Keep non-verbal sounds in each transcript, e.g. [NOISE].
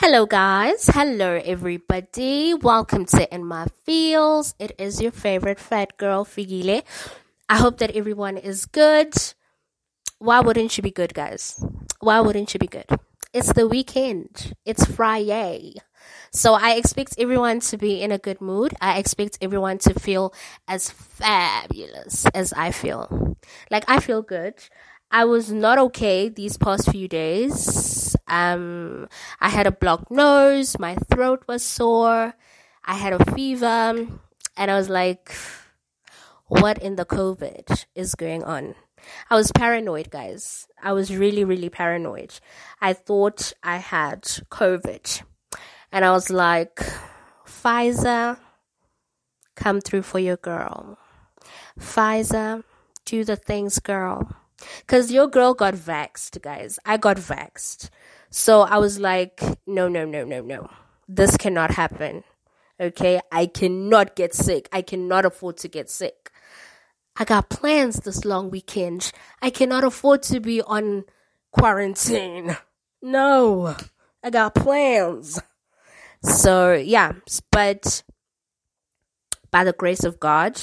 Hello, guys. Hello, everybody. Welcome to In My Feels. It is your favorite fat girl, Figile. I hope that everyone is good. Why wouldn't you be good, guys? Why wouldn't you be good? It's the weekend. It's Friday. So I expect everyone to be in a good mood. I expect everyone to feel as fabulous as I feel. Like I feel good. I was not okay these past few days. Um, I had a blocked nose, my throat was sore, I had a fever, and I was like, what in the COVID is going on? I was paranoid, guys. I was really, really paranoid. I thought I had COVID. And I was like, Pfizer, come through for your girl. Pfizer, do the things, girl. Cause your girl got vaxxed, guys. I got vaxxed. So I was like, no, no, no, no, no. This cannot happen. Okay. I cannot get sick. I cannot afford to get sick. I got plans this long weekend. I cannot afford to be on quarantine. No. I got plans. So yeah, but by the grace of God,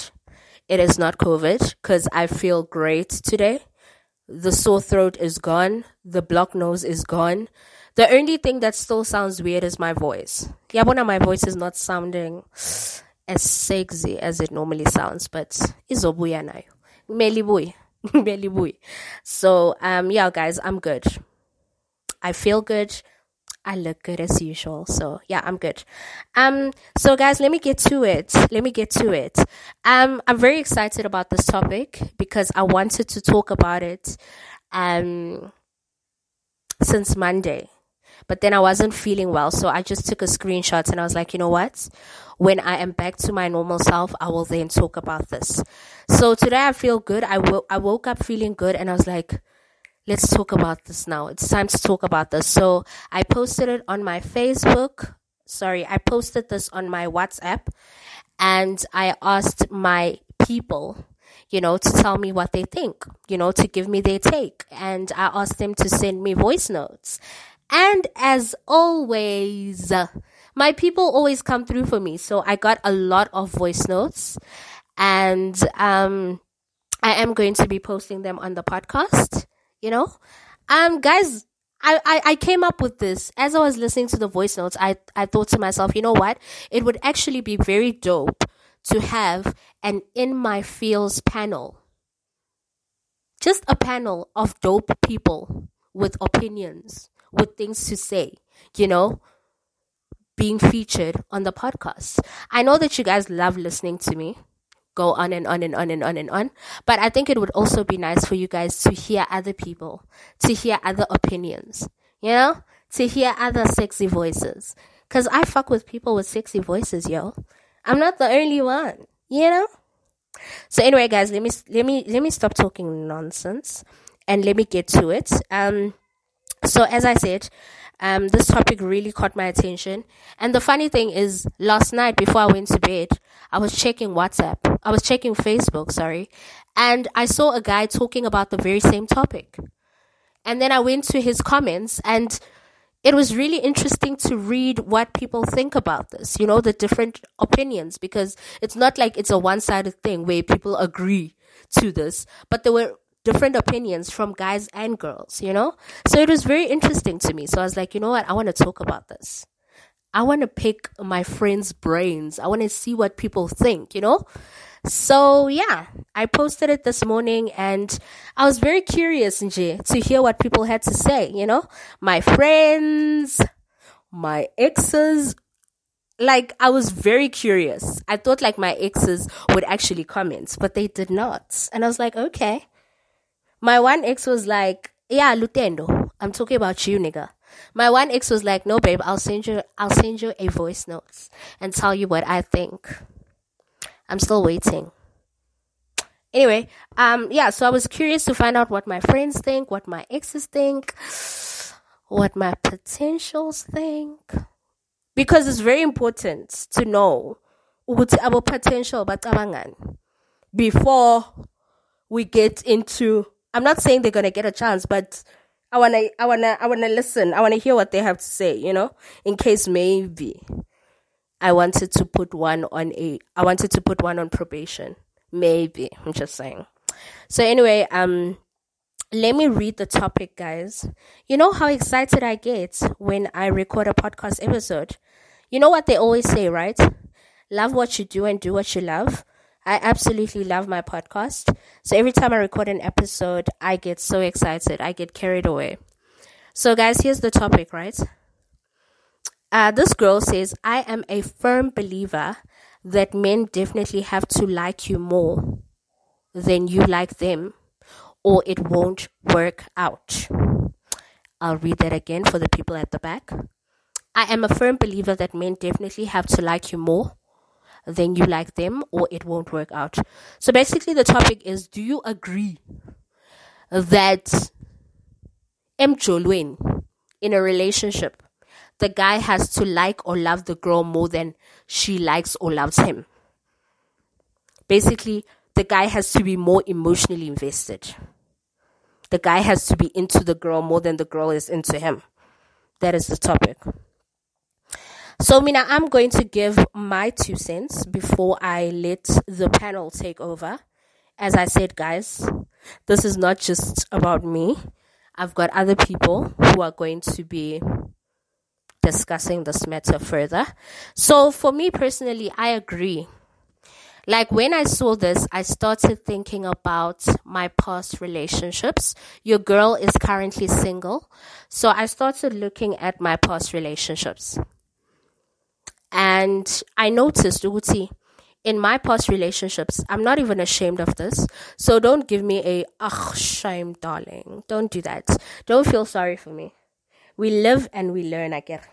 it is not COVID because I feel great today. The sore throat is gone. The blocked nose is gone. The only thing that still sounds weird is my voice. Yeah, one of my voice is not sounding as sexy as it normally sounds, but izobuya nayo. Melibui. Melibui. So, um, yeah, guys, I'm good. I feel good. I look good as usual. So yeah, I'm good. Um, so guys, let me get to it. Let me get to it. Um, I'm very excited about this topic because I wanted to talk about it, um, since Monday. But then I wasn't feeling well, so I just took a screenshot and I was like, you know what? When I am back to my normal self, I will then talk about this. So today I feel good. I, wo- I woke up feeling good and I was like, let's talk about this now. It's time to talk about this. So I posted it on my Facebook. Sorry, I posted this on my WhatsApp and I asked my people, you know, to tell me what they think, you know, to give me their take. And I asked them to send me voice notes. And as always, my people always come through for me. So I got a lot of voice notes and, um, I am going to be posting them on the podcast you know um guys I, I, I came up with this as I was listening to the voice notes. I, I thought to myself, you know what? It would actually be very dope to have an in my feels panel. Just a panel of dope people with opinions, with things to say, you know, being featured on the podcast. I know that you guys love listening to me go on and on and on and on and on. But I think it would also be nice for you guys to hear other people, to hear other opinions, you know, to hear other sexy voices. Cause I fuck with people with sexy voices, yo. I'm not the only one, you know? So anyway, guys, let me, let me, let me stop talking nonsense and let me get to it. Um, so as I said, um, this topic really caught my attention. And the funny thing is, last night before I went to bed, I was checking WhatsApp. I was checking Facebook, sorry. And I saw a guy talking about the very same topic. And then I went to his comments and it was really interesting to read what people think about this, you know, the different opinions, because it's not like it's a one sided thing where people agree to this, but there were different opinions from guys and girls, you know? So it was very interesting to me. So I was like, you know what? I want to talk about this. I want to pick my friends' brains. I want to see what people think, you know? So yeah, I posted it this morning and I was very curious Nje, to hear what people had to say, you know? My friends, my exes, like I was very curious. I thought like my exes would actually comment, but they did not. And I was like, okay. My one ex was like, yeah, Lutendo. I'm talking about you, nigga. My one ex was like, no, babe, I'll send you, I'll send you a voice note and tell you what I think. I'm still waiting. Anyway, um, yeah, so I was curious to find out what my friends think, what my exes think, what my potentials think. Because it's very important to know ukuthi our potential bacabangan before we get into I'm not saying they're gonna get a chance, but I wanna, I wanna, I wanna listen. I wanna hear what they have to say. You know, in case maybe I wanted to put one on a, I wanted to put one on probation. Maybe I'm just saying. So anyway, um, let me read the topic, guys. You know how excited I get when I record a podcast episode. You know what they always say, right? Love what you do and do what you love. I absolutely love my podcast. So every time I record an episode, I get so excited. I get carried away. So, guys, here's the topic, right? Uh, this girl says, I am a firm believer that men definitely have to like you more than you like them, or it won't work out. I'll read that again for the people at the back. I am a firm believer that men definitely have to like you more than you like them, or it won't work out. So basically, the topic is Do you agree that emjolweni in a relationship, the guy has to like or love the girl more than she likes or loves him? Basically, the guy has to be more emotionally invested. The guy has to be into the girl more than the girl is into him. That is the topic. So, Mina, I'm going to give my two cents before I let the panel take over. As I said, guys, this is not just about me. I've got other people who are going to be discussing this matter further. So, for me personally, I agree. Like when I saw this, I started thinking about my past relationships. Your girl is currently single. So I started looking at my past relationships. And I noticed, Uti, in my past relationships, I'm not even ashamed of this. So don't give me a, ugh, shame, darling. Don't do that. Don't feel sorry for me. We live and we learn, I get.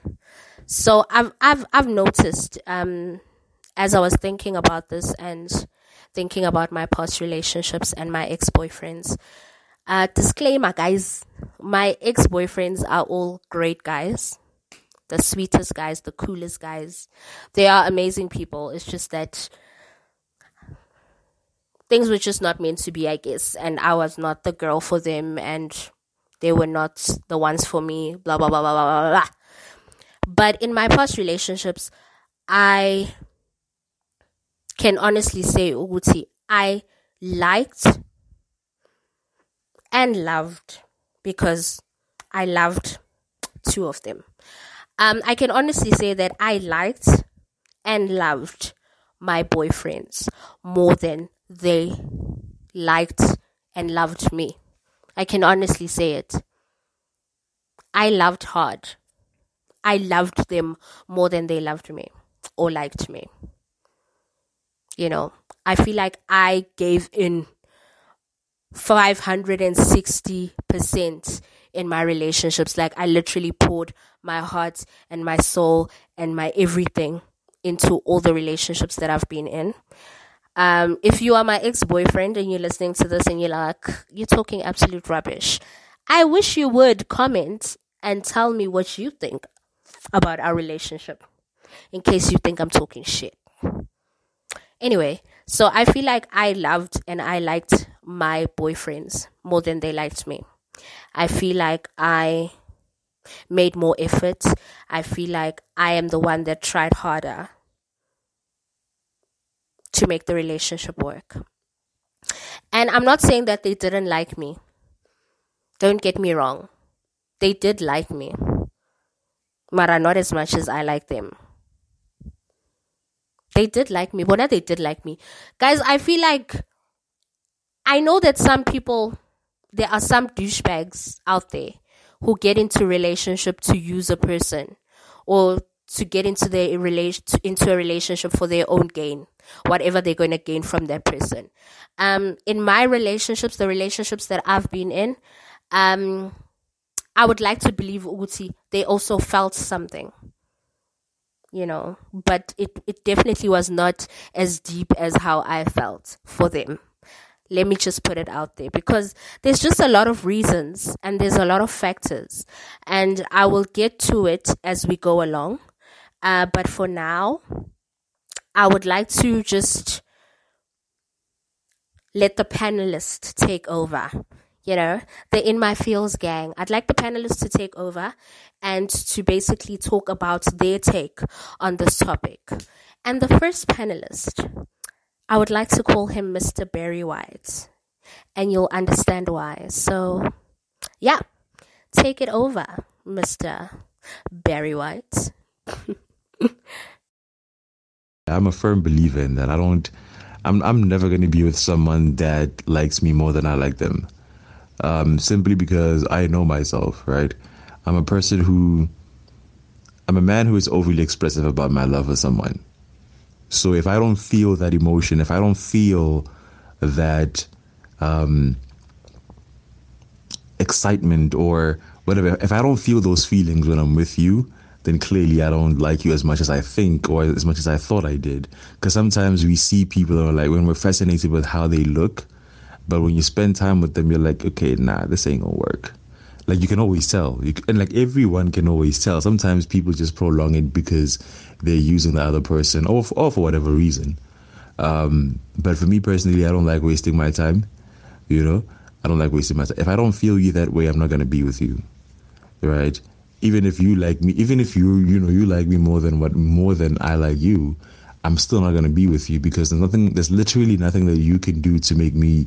So I've, I've, I've noticed, um, as I was thinking about this and thinking about my past relationships and my ex boyfriends. Uh, disclaimer, guys, my ex boyfriends are all great guys the sweetest guys, the coolest guys. They are amazing people. It's just that things were just not meant to be, I guess. And I was not the girl for them, and they were not the ones for me, blah, blah, blah, blah, blah, blah. But in my past relationships, I can honestly say, Uguti, I liked and loved because I loved two of them. Um, I can honestly say that I liked and loved my boyfriends more than they liked and loved me. I can honestly say it. I loved hard. I loved them more than they loved me or liked me. You know, I feel like I gave in 560% in my relationships. Like I literally poured my heart and my soul and my everything into all the relationships that I've been in. Um, if you are my ex boyfriend and you're listening to this and you're like, you're talking absolute rubbish, I wish you would comment and tell me what you think about our relationship in case you think I'm talking shit. Anyway, so I feel like I loved and I liked my boyfriends more than they liked me. I feel like I made more effort. I feel like I am the one that tried harder to make the relationship work. And I'm not saying that they didn't like me. Don't get me wrong. They did like me. Mara not as much as I like them. They did like me. Bona they did like me. Guys, I feel like I know that some people there are some douchebags out there who get into relationship to use a person or to get into their relation into a relationship for their own gain whatever they're going to gain from that person. Um in my relationships the relationships that i've been in um i would like to believe uti they also felt something you know but it it definitely was not as deep as how i felt for them let me just put it out there because there's just a lot of reasons and there's a lot of factors, and I will get to it as we go along. Uh, but for now, I would like to just let the panelists take over you know, the In My Feels gang. I'd like the panelists to take over and to basically talk about their take on this topic. And the first panelist, I would like to call him Mr. Barry White. And you'll understand why. So, yeah, take it over, Mr. Barry White. [LAUGHS] I'm a firm believer in that. I don't I'm I'm never going to be with someone that likes me more than I like them. Um, simply because I know myself, right? I'm a person who I'm a man who is overly expressive about my love for someone. So if I don't feel that emotion, if I don't feel that um, excitement or whatever, if I don't feel those feelings when I'm with you, then clearly I don't like you as much as I think or as much as I thought I did. Because sometimes we see people are like, when we're fascinated with how they look, but when you spend time with them, you're like, okay, nah, this ain't gonna work. Like you can always tell, you, and like everyone can always tell. Sometimes people just prolong it because they're using the other person, or or for whatever reason. Um, but for me personally, I don't like wasting my time. You know, I don't like wasting my time. If I don't feel you that way, I'm not gonna be with you, right? even if you like me, even if you you know you like me more than what more than I like you, I'm still not gonna be with you because there's nothing. There's literally nothing that you can do to make me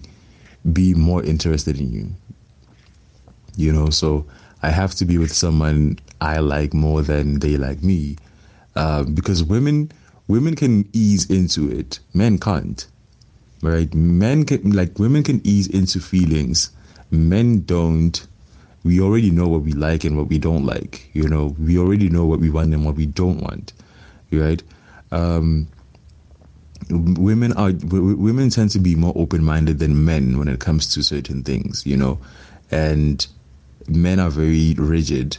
be more interested in you. You know, so I have to be with someone I like more than they like me, uh, because women women can ease into it, men can't. Right? Men can like women can ease into feelings. Men don't we already know what we like and what we don't like. You know, we already know what we want and what we don't want, right? Um, women are women tend to be more open-minded than men when it comes to certain things, you know, and men are very rigid,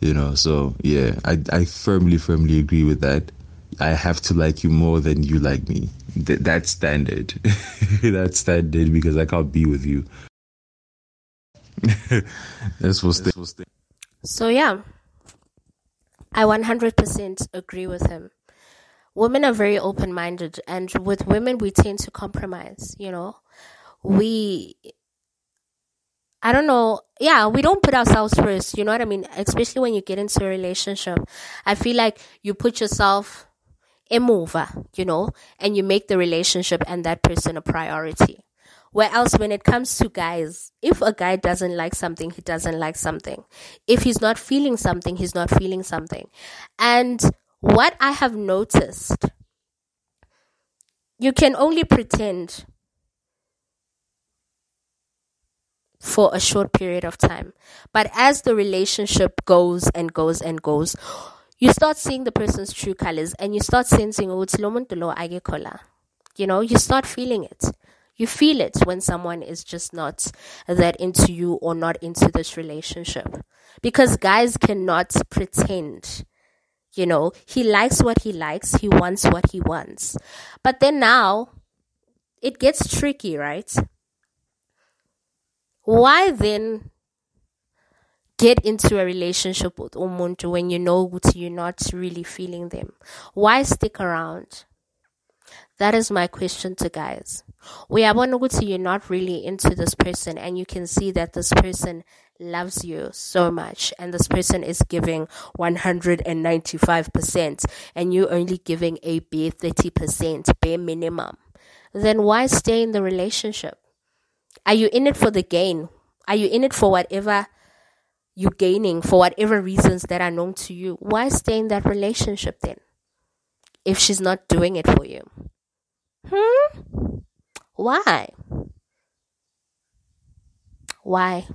you know. So yeah, I I firmly firmly agree with that. I have to like you more than you like me. Th- that's standard. [LAUGHS] that's standard because I can't be with you [LAUGHS] this was the. So yeah, I 100% agree with him. Women are very open minded, and with women, we tend to compromise. You know, we. I don't know. Yeah, we don't put ourselves first. You know what I mean? Especially when you get into a relationship. I feel like you put yourself a mover, you know, and you make the relationship and that person a priority. Whereas when it comes to guys, if a guy doesn't like something, he doesn't like something. If he's not feeling something, he's not feeling something. And what I have noticed, you can only pretend for a short period of time. But as the relationship goes and goes and goes, you start seeing the person's true colors and you start sensing, oh, it's you know, you start feeling it. You feel it when someone is just not that into you or not into this relationship. Because guys cannot pretend. You know, he likes what he likes, he wants what he wants. But then now, it gets tricky, right? Why then get into a relationship with umuntu when you know you're not really feeling them? Why stick around? That is my question to guys. We are ukuthi you're not really into this person and you can see that this person loves you so much and this person is giving 195% and you're only giving a bare 30% bare minimum. Then why stay in the relationship? Are you in it for the gain? Are you in it for whatever you're gaining for whatever reasons that are known to you? Why stay in that relationship then? If she's not doing it for you. Hmm? Why? Why?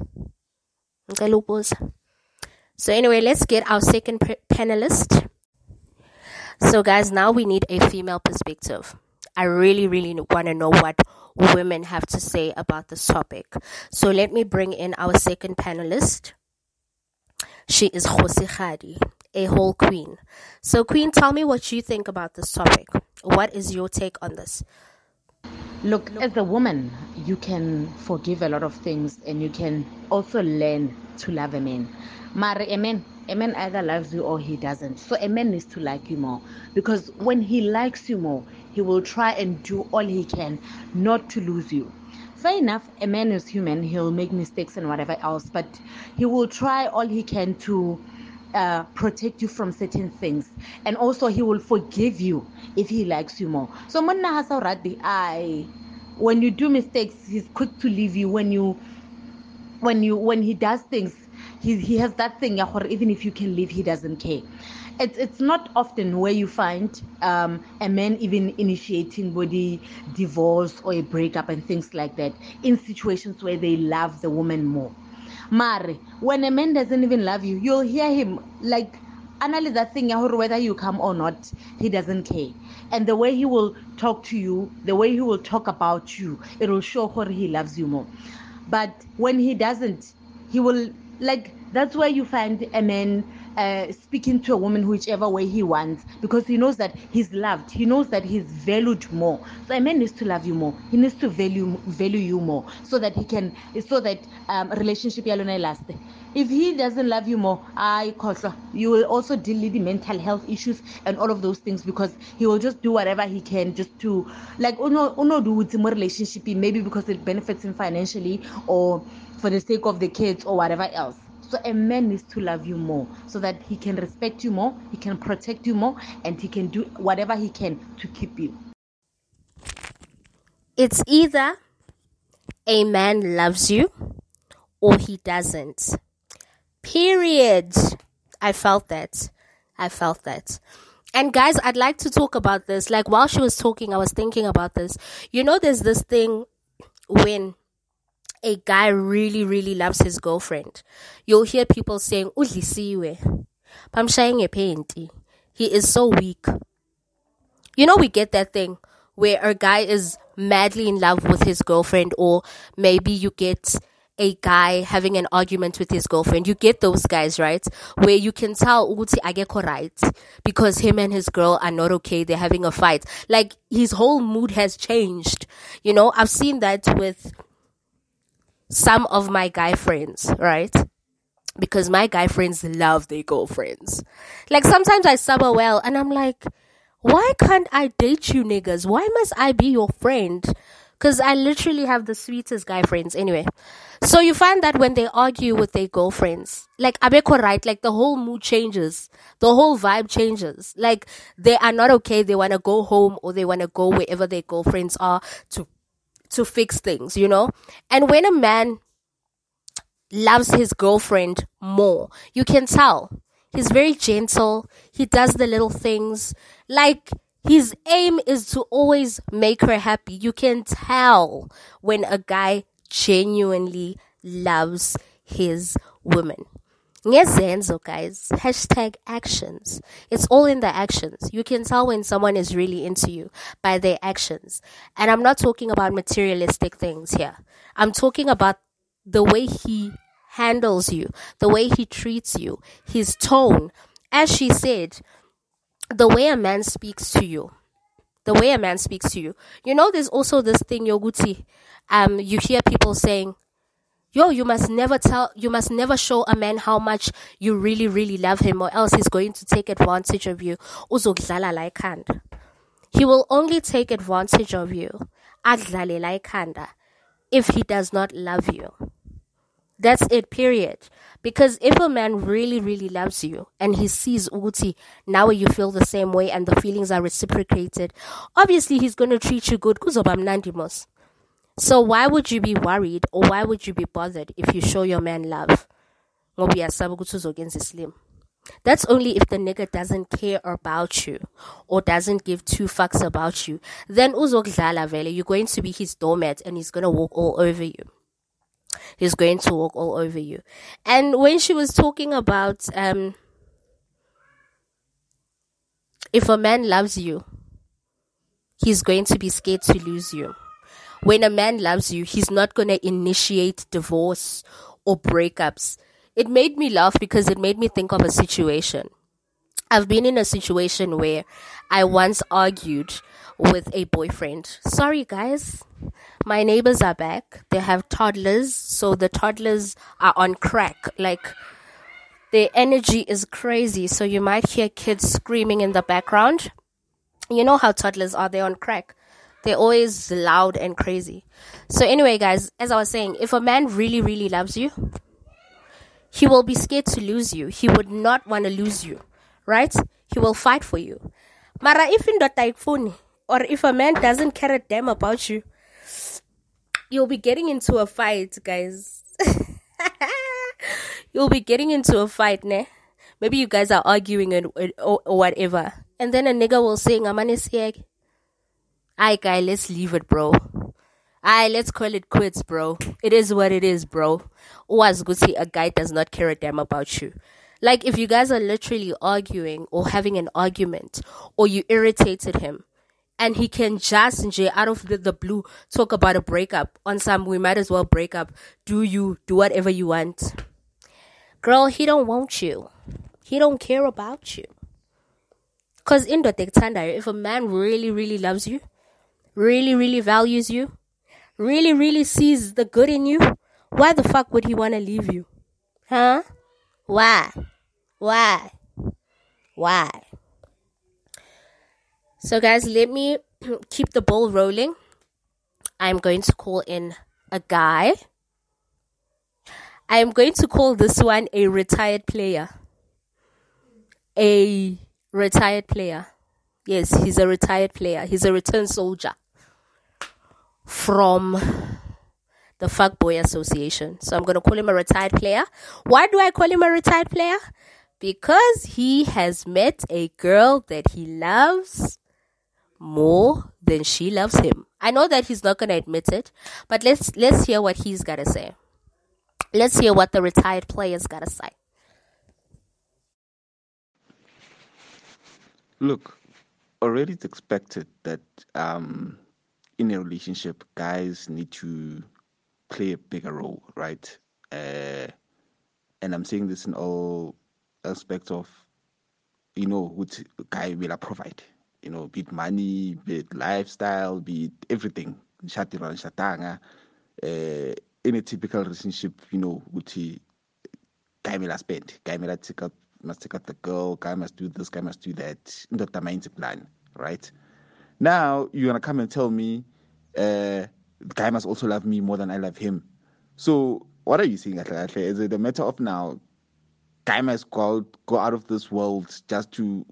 So anyway, let's get our second panelist. So guys, now we need a female perspective. I really, really want to know what women have to say about this topic. So let me bring in our second panelist. She is Jose Khadi, a whole queen. So queen, tell me what you think about this topic. What is your take on this? Look, as a woman, you can forgive a lot of things and you can also learn to love a man. Mare, a man, a man either loves you or he doesn't. So a man needs to like you more because when he likes you more, he will try and do all he can not to lose you. fair enough, a man is human, he'll make mistakes and whatever else, but he will try all he can to uh, protect you from certain things. And also, he will forgive you if he likes you more. So, Monna Hasa Radi, I when you do mistakes, he's quick to leave you. When you when you when he does things, he, he has that thing, even if you can leave, he doesn't care it's it's not often where you find um, a man even initiating body divorce or a breakup and things like that in situations where they love the woman more. Mare, when a man doesn't even love you, you'll hear him like analyze that thing whether you come or not, he doesn't care. And the way he will talk to you, the way he will talk about you, it will show how he loves you more. But when he doesn't, he will like that's where you find a man uh, speaking to a woman whichever way he wants because he knows that he's loved. He knows that he's valued more. So a man needs to love you more. He needs to value value you more so that he can so that um, relationship ya lona last. If he doesn't love you more I khohlwa. You will also deal with the mental health issues and all of those things because he will just do whatever he can just to like uno uno do with more relationship maybe because it benefits him financially or for the sake of the kids or whatever else so a man needs to love you more so that he can respect you more, he can protect you more, and he can do whatever he can to keep you. It's either a man loves you or he doesn't. Period. I felt that. I felt that. And guys, I'd like to talk about this. Like while she was talking, I was thinking about this. You know, there's this thing when a guy really, really loves his girlfriend, you'll hear people saying, Udlisiwe. Pamshayenge painti. He is so weak. You know, we get that thing where a guy is madly in love with his girlfriend, or maybe you get a guy having an argument with his girlfriend. You get those guys, right? Where you can tell Uti Ageko right because him and his girl are not okay. They're having a fight. Like his whole mood has changed. You know, I've seen that with some of my guy friends, right? Because my guy friends love their girlfriends. Like sometimes I summer well and I'm like, why can't I date you niggas? Why must I be your friend? Because I literally have the sweetest guy friends anyway. So you find that when they argue with their girlfriends, like Abeko right, like the whole mood changes. The whole vibe changes. Like they are not okay. They want to go home or they want to go wherever their girlfriends are to to fix things, you know? And when a man loves his girlfriend more, you can tell. He's very gentle. He does the little things. Like, his aim is to always make her happy. You can tell when a guy genuinely loves his woman. Ngezenzo, guys. Hashtag actions. It's all in the actions. You can tell when someone is really into you by their actions. And I'm not talking about materialistic things here. I'm talking about the way he handles you, the way he treats you, his tone. As she said, the way a man speaks to you. The way a man speaks to you. You know, there's also this thing, Yoguti. Um, you hear people saying, yo, you must never tell, you must never show a man how much you really, really love him or else he's going to take advantage of you. He will only take advantage of you. If he does not love you. That's it, period. Because if a man really, really loves you and he sees Uti, now you feel the same way and the feelings are reciprocated, obviously he's going to treat you good. So why would you be worried or why would you be bothered if you show your man love? That's only if the nigga doesn't care about you or doesn't give two fucks about you. Then you're going to be his doormat and he's gonna walk all over you. He's going to walk all over you. And when she was talking about um if a man loves you, he's going to be scared to lose you when a man loves you, he's not going to initiate divorce or breakups. It made me laugh because it made me think of a situation. I've been in a situation where I once argued with a boyfriend. Sorry, guys. My neighbors are back. They have toddlers, so the toddlers are on crack. Like, their energy is crazy, so you might hear kids screaming in the background. You know how toddlers are, they're on crack They're always loud and crazy. So anyway, guys, as I was saying, if a man really, really loves you, he will be scared to lose you. He would not want to lose you, right? He will fight for you. Mara if in the or if a man doesn't care a damn about you, you'll be getting into a fight, guys. [LAUGHS] you'll be getting into a fight, ne? Maybe you guys are arguing and, or, whatever. And then a nigga will say, Ngamanesieg. Aye, guy, let's leave it, bro. Aye, let's call it quits, bro. It is what it is, bro. See a guy does not care a damn about you. Like if you guys are literally arguing or having an argument or you irritated him and he can just out of the, the blue talk about a breakup on some we might as well break up. Do you do whatever you want. Girl, he don't want you. He don't care about you. Cause in the if a man really, really loves you, really, really values you, really, really sees the good in you, why the fuck would he want to leave you? Huh? Why? Why? Why? So, guys, let me [CLEARS THROAT] keep the ball rolling. I'm going to call in a guy. I am going to call this one a retired player. A retired player. Yes, he's a retired player. He's a returned soldier from the Fuckboy Association. So I'm going to call him a retired player. Why do I call him a retired player? Because he has met a girl that he loves more than she loves him. I know that he's not going to admit it, but let's let's hear what he's got to say. Let's hear what the retired player's got to say. Look, already it's expected that um, in a relationship, guys need to play a bigger role, right? Uh, and I'm saying this in all aspects of, you know, what guy will provide. You know, be it money, be it lifestyle, be it everything. Uh, in a typical relationship, you know, which guy will spend, guy will take out, must take out the girl, guy must do this, guy must do that. Not the mind's plan, right? Now you're gonna come and tell me, uh, the guy must also love me more than I love him. So what are you saying, Is it a matter of now? Guy must go out, go out of this world just to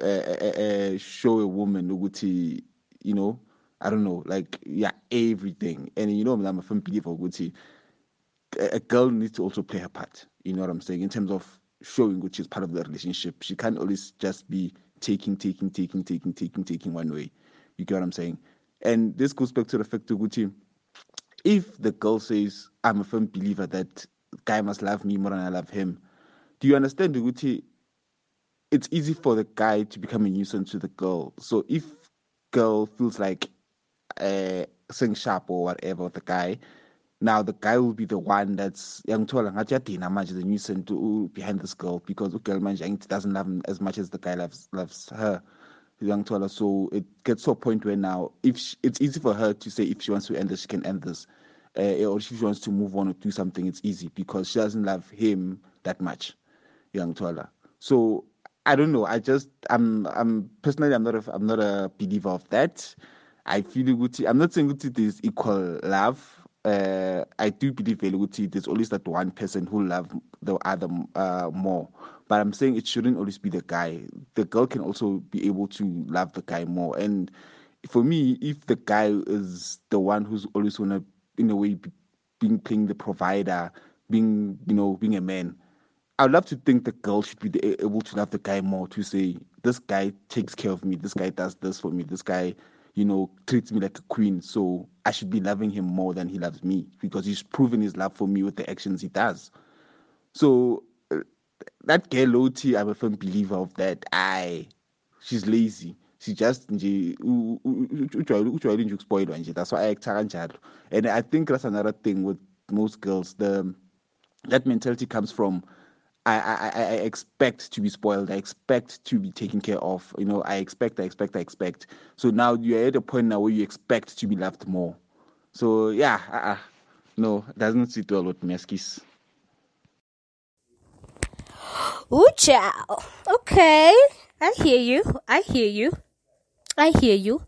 uh, uh, uh, show a woman Uguti, you know, I don't know, like yeah, everything. And you know, I'm a firm believer Uguti. A girl needs to also play her part. You know what I'm saying in terms of showing which is part of the relationship. She can't always just be taking, taking, taking, taking, taking, taking one way. You get what I'm saying? And this goes back to the fact, Gucci, if the girl says, I'm a firm believer that guy must love me more than I love him, do you understand, Gucci? It's easy for the guy to become a nuisance to the girl. So if girl feels like uh, saying sharp or whatever the guy, now the guy will be the one that's young tola ngathi the nuisance to, behind this girl because the girl doesn't love him as much as the guy loves loves her young Twala. So it gets to a point where now, if she, it's easy for her to say if she wants to end this, she can end this, uh, or if she wants to move on or do something, it's easy because she doesn't love him that much, young Twala. So I don't know. I just I'm I'm personally I'm not a I'm not a believer of that. I feel good. I'm not saying good is equal love. Uh, I do believe Veluguti, there's always that one person who love the other uh, more. But I'm saying it shouldn't always be the guy. The girl can also be able to love the guy more. And for me, if the guy is the one who's always wanna, in a way, be, being playing the provider, being you know, being a man, I'd love to think the girl should be able to love the guy more. To say this guy takes care of me, this guy does this for me, this guy, you know, treats me like a queen. So I should be loving him more than he loves me because he's proven his love for me with the actions he does. So that girl Loti, I'm a firm believer of that. I she's lazy. She just that's why act and i think that's another thing with most girls the that mentality comes from I, I, I expect to be spoiled. I expect to be taken care of. You know, I expect, I expect, I expect. So now you're at a point now where you expect to be loved more. So yeah, uh, uh, no, doesn't sit well with Meskis. Ooh, child. Okay. I hear you. I hear you. I hear you.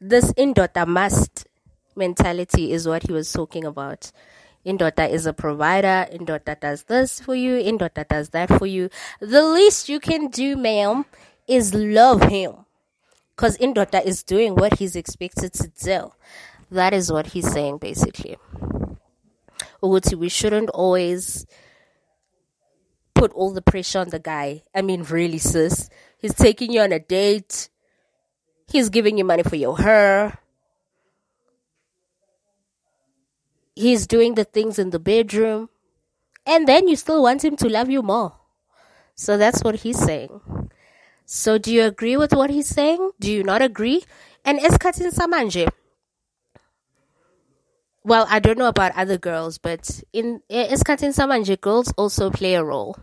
this indoda must mentality is what he was talking about. Indoda is a provider. Indoda does this for you. Indoda does that for you. The least you can do, ma'am, is love him. Because Indoda is doing what he's expected to do. That is what he's saying, basically. Uguti, we shouldn't always put all the pressure on the guy. I mean, really, sis. He's taking you on a date. He's giving you money for your hair. He's doing the things in the bedroom. And then you still want him to love you more. So that's what he's saying. So do you agree with what he's saying? Do you not agree? And is eskatin samanje. Well, I don't know about other girls, but in eh, is eskatin samanje, girls also play a role.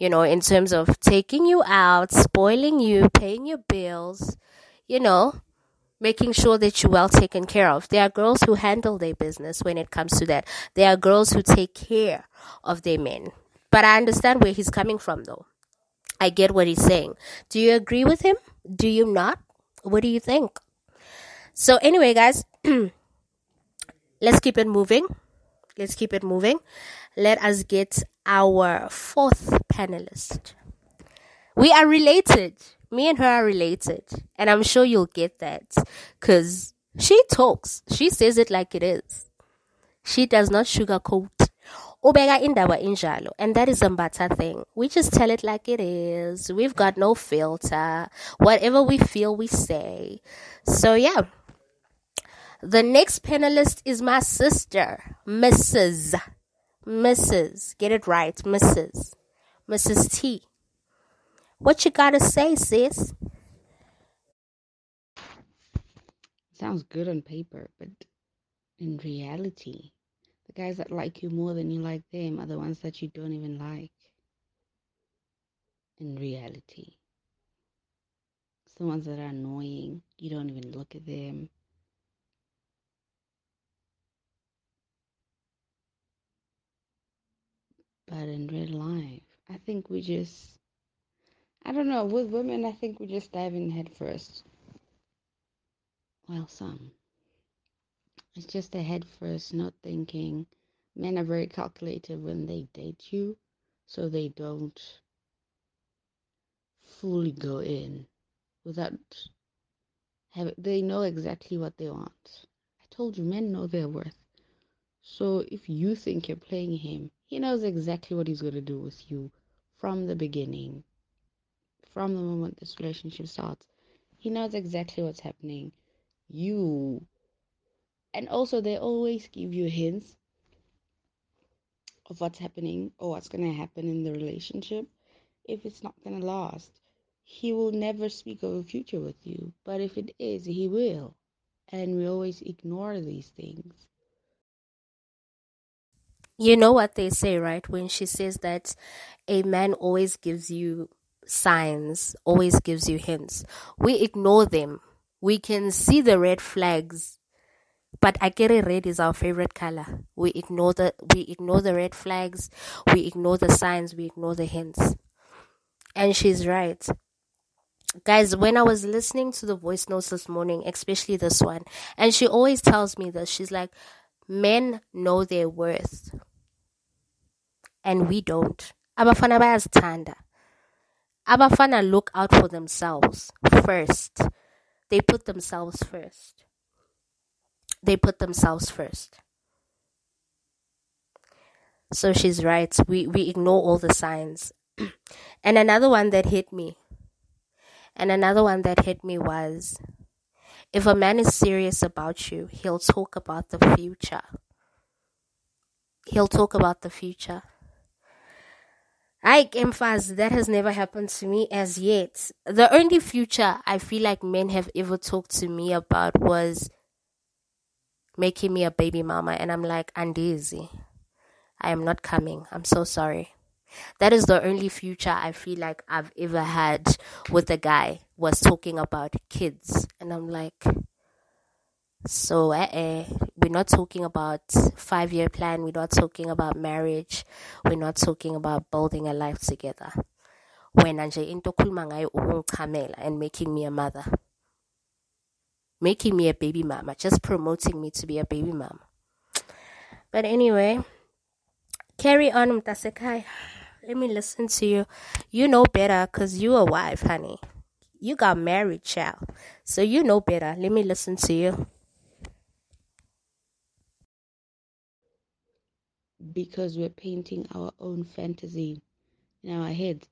You know, in terms of taking you out, spoiling you, paying your bills, you know, making sure that you're well taken care of. There are girls who handle their business when it comes to that. There are girls who take care of their men. But I understand where he's coming from, though. I get what he's saying. Do you agree with him? Do you not? What do you think? So, anyway, guys, [CLEARS THROAT] let's keep it moving. Let's keep it moving. Let us get our fourth panelist. We are related. Me and her are related. And I'm sure you'll get that. Because she talks. She says it like it is. She does not sugarcoat. Ubeka indaba injalo and that is a Mbatha thing. We just tell it like it is. We've got no filter. Whatever we feel we say. So yeah. The next panelist is my sister mrs mrs get it right. Mrs mrs t what you gotta say sis sounds good on paper but in reality the guys that like you more than you like them are the ones that you don't even like. In reality, it's the ones that are annoying. You don't even look at them. But in real life, I think we just, I don't know, with women, I think we just dive in head first. Well, some. It's just a head first, not thinking. Men are very calculated when they date you, so they don't fully go in without having. They know exactly what they want. I told you, men know their worth. So if you think you're playing him, he knows exactly what he's going to do with you from the beginning, from the moment this relationship starts. He knows exactly what's happening. You and also they always give you hints of what's happening or what's going to happen in the relationship if it's not going to last he will never speak of a future with you but if it is he will and we always ignore these things you know what they say right when she says that a man always gives you signs always gives you hints we ignore them we can see the red flags but akere red is our favorite color. We ignore the we ignore the red flags, we ignore the signs, we ignore the hints. And she's right. Guys, when I was listening to the voice notes this morning, especially this one, and she always tells me this, she's like, men know their worth. And we don't. Abafana bayazithanda. Abafana look out for themselves first. They put themselves first they put themselves first. So she's right. We we ignore all the signs. [CLEARS THROAT] and another one that hit me. And another one that hit me was if a man is serious about you, he'll talk about the future. He'll talk about the future. I emphasize that has never happened to me as yet. The only future I feel like men have ever talked to me about was making me a baby mama and I'm like, Andizi, I am not coming. I'm so sorry. That is the only future I feel like I've ever had with a guy was talking about kids. And I'm like, so eh, eh, we're not talking about five year plan. We're not talking about marriage. We're not talking about building a life together. When nje into khuluma ngayo and making me a mother. making me a baby mama, just promoting me to be a baby mama. But anyway, carry on, Mtasekai. Let me listen to you. You know better because you a wife, honey. You got married, child. So you know better. Let me listen to you. Because we're painting our own fantasy in our heads.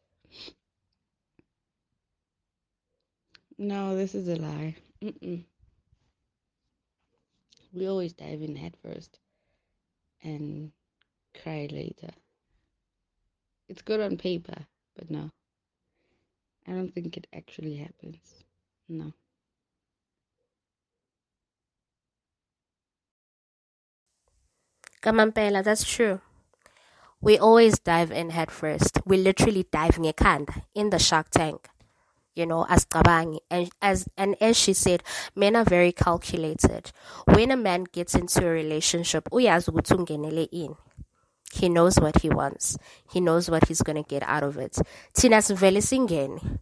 No, this is a lie. Mm-mm. We always dive in head first and cry later. It's good on paper, but no. I don't think it actually happens. No. Kamampela, that's true. We always dive in head first. We literally dive ngekhanda in the shark tank. You know, as Kabangi. And as and as she said, men are very calculated. When a man gets into a relationship, in. He knows what he wants. He knows what he's gonna get out of it. Tina's sivele singene.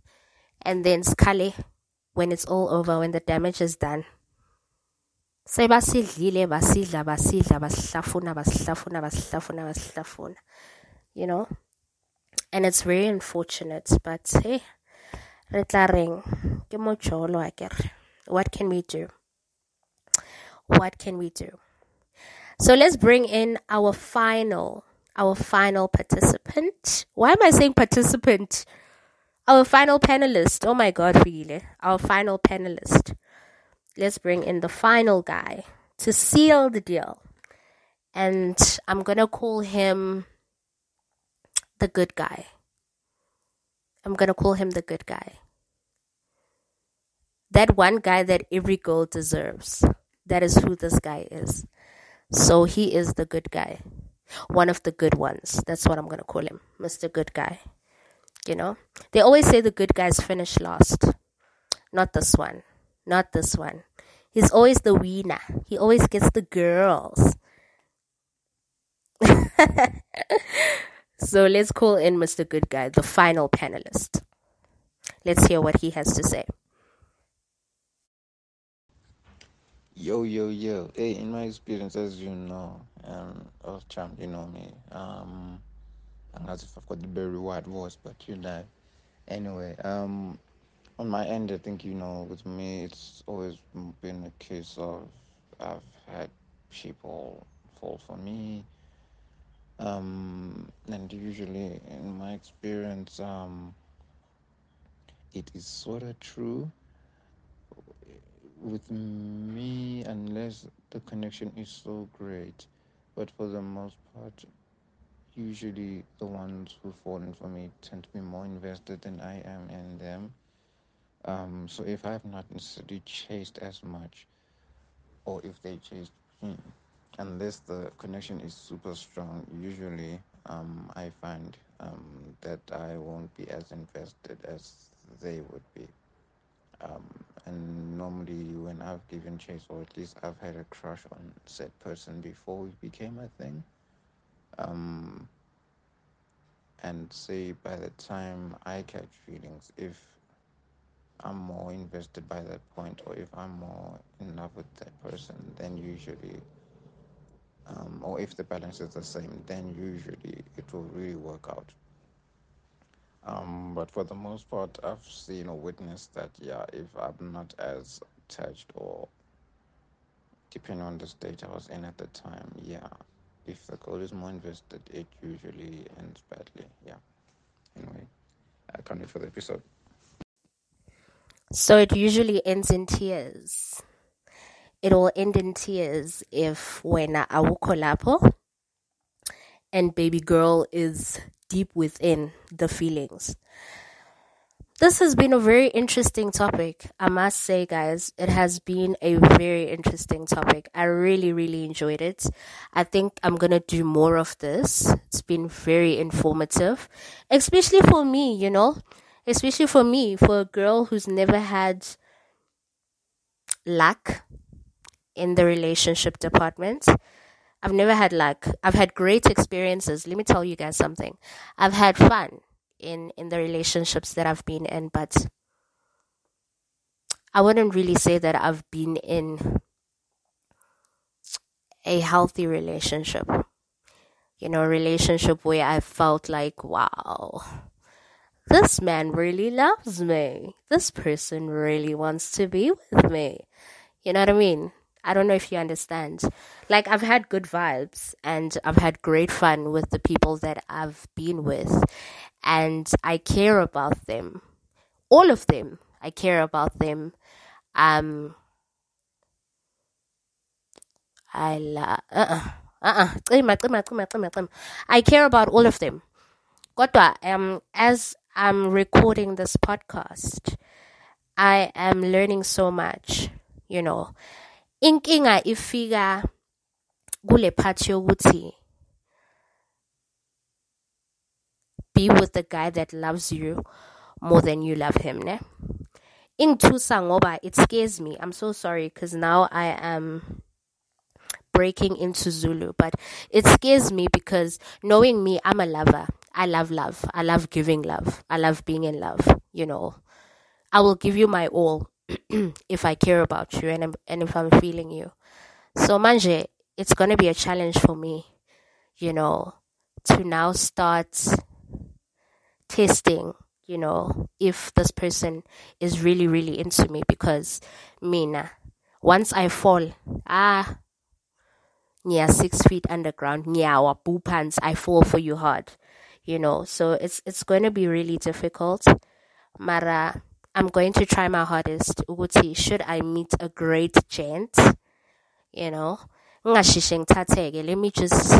And then skale when it's all over, when the damage is done. Sebasidlile basidla basidla basihlafuna basihlafuna basihlafuna basihlafuna you know? And it's very unfortunate but hey re tla reng ke mojolo what can we do? What can we do? So let's bring in our final our final participant. Why am i saying participant? Our final panelist. Oh my god really our final panelist let's bring in the final guy to seal the deal. And I'm going to call him the good guy. I'm going to call him the good guy. That one guy that every girl deserves. That is who this guy is. So he is the good guy. One of the good ones. That's what I'm going to call him. Mr. Good Guy. You know? They always say the good guys finish last. Not this one. Not this one. He's always the winner. He always gets the girls. [LAUGHS] so let's call in Mr. Good Guy, the final panelist. Let's hear what he has to say. Yo, yo, yo. Hey, in my experience, as you know, um, of champ, you know me. Um, and as if I've got the very wide voice, but you know. Anyway, um, on my end, I think you know, with me, it's always been a case of I've had people fall for me, um, and usually, in my experience, um, it is sort of true with me, unless the connection is so great. But for the most part, usually the ones who fall in for me tend to be more invested than I am in them. Um, so if I have not necessarily chased as much, or if they chased me, unless the connection is super strong, usually um, I find um, that I won't be as invested as they would be. Um, and normally, when I've given chase, or at least I've had a crush on said person before we became a thing, um, and say by the time I catch feelings, if I'm more invested by that point, or if I'm more in love with that person, then usually, um, or if the balance is the same, then usually it will really work out. Um, but for the most part, I've seen or witnessed that, yeah, if I'm not as attached or depending on the state I was in at the time, yeah, if the girl is more invested, it usually ends badly, yeah. Anyway, I can't wait for the episode. So it usually ends in tears. It will end in tears if when awukho lapho and baby girl is deep within the feelings. This has been a very interesting topic. I must say, guys, it has been a very interesting topic. I really, really enjoyed it. I think I'm going to do more of this. It's been very informative, especially for me, you know especially for me, for a girl who's never had luck in the relationship department. I've never had luck. I've had great experiences. Let me tell you guys something. I've had fun in in the relationships that I've been in, but I wouldn't really say that I've been in a healthy relationship. You know, a relationship where I felt like, wow, this man really loves me. This person really wants to be with me. You know what I mean? I don't know if you understand. Like, I've had good vibes and I've had great fun with the people that I've been with, and I care about them. All of them. I care about them. Um, I la uh uh uh I care about all of them. Kodwa, um, as I'm recording this podcast, I am learning so much, you know. inkinga ifika kule part yokuthi be with the guy that loves you more than you love him ne? Ingithusa ngoba it scares me. I'm so sorry because now i am breaking into zulu but it scares me because knowing me i'm a lover i love love i love giving love i love being in love you know i will give you my all [CLEARS THROAT] if I care about you and and if I'm feeling you. So manje, it's gonna be a challenge for me, you know, to now start testing, you know, if this person is really, really into me because Mina, once I fall, ah near six feet underground, near our boo pants, I fall for you hard. You know, so it's it's going to be really difficult. Mara I'm going to try my hardest. Ukuthi should I meet a great gent, you know, let me just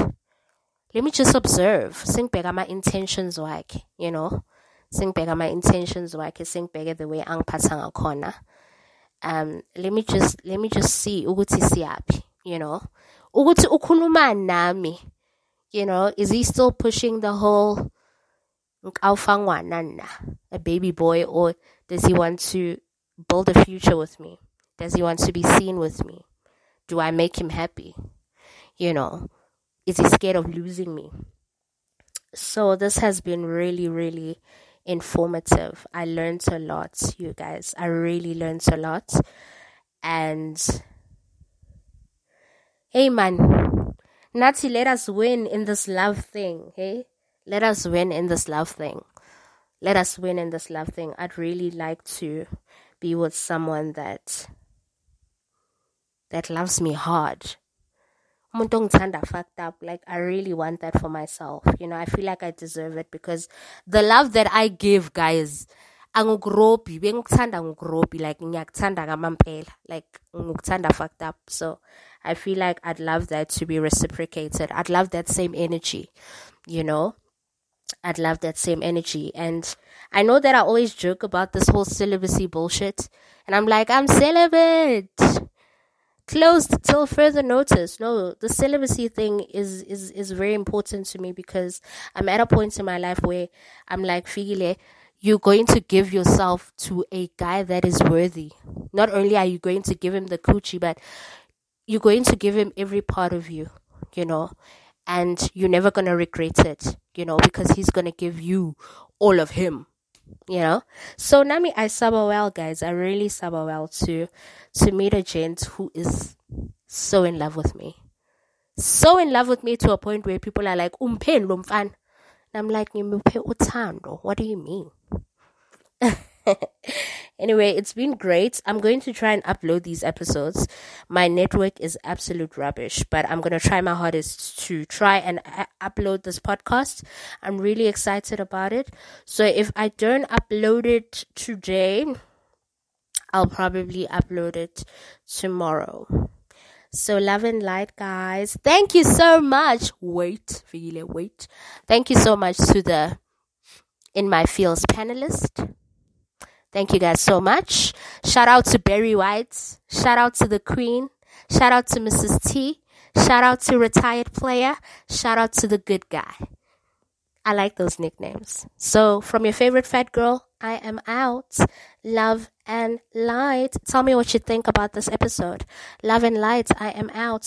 let me just observe. Singibheka ama intentions wakhe you know? Singibheka ama intentions wakhe. Singibheke the way angiphatha ngakhona. Um let me just let me just see ukuthi siyaphi you know? Ukuthi ukhuluma nami you know is he still pushing the whole a baby boy or does he want to build a future with me? Does he want to be seen with me? Do I make him happy? You know, is he scared of losing me? So this has been really, really informative. I learned a lot, you guys. I really learned a lot. And hey man, Nati, let us win in this love thing, hey? Let us win in this love thing let us win in this love thing. I'd really like to be with someone that that loves me hard. fucked up. Like I really want that for myself. You know, I feel like I deserve it because the love that I give, guys, angugrobi bengikuthanda ngugrobi like ngiyakuthanda ngamampela like ngikuthanda fucked up so i feel like i'd love that to be reciprocated i'd love that same energy you know I'd love that same energy. And I know that I always joke about this whole celibacy bullshit. And I'm like, I'm celibate. Closed till further notice. No, the celibacy thing is, is, is very important to me because I'm at a point in my life where I'm like, Figile, you're going to give yourself to a guy that is worthy. Not only are you going to give him the coochie, but you're going to give him every part of you, you know and you're never going to regret it, you know, because he's going to give you all of him, you know. So Nami, I suffer well, guys. I really suffer well to to meet a gent who is so in love with me, so in love with me to a point where people are like, "Umpen lumfan," and I'm like, utando." What do you mean? [LAUGHS] anyway, it's been great. I'm going to try and upload these episodes. My network is absolute rubbish, but I'm going to try my hardest to try and a- upload this podcast. I'm really excited about it. So if I don't upload it today, I'll probably upload it tomorrow. So love and light, guys. Thank you so much. Wait, really wait. Thank you so much to the in my feels panelist. Thank you guys so much. Shout out to Barry White. Shout out to the Queen. Shout out to Mrs. T. Shout out to Retired Player. Shout out to the Good Guy. I like those nicknames. So, from your favorite fat girl, I am out. Love and light. Tell me what you think about this episode. Love and light, I am out.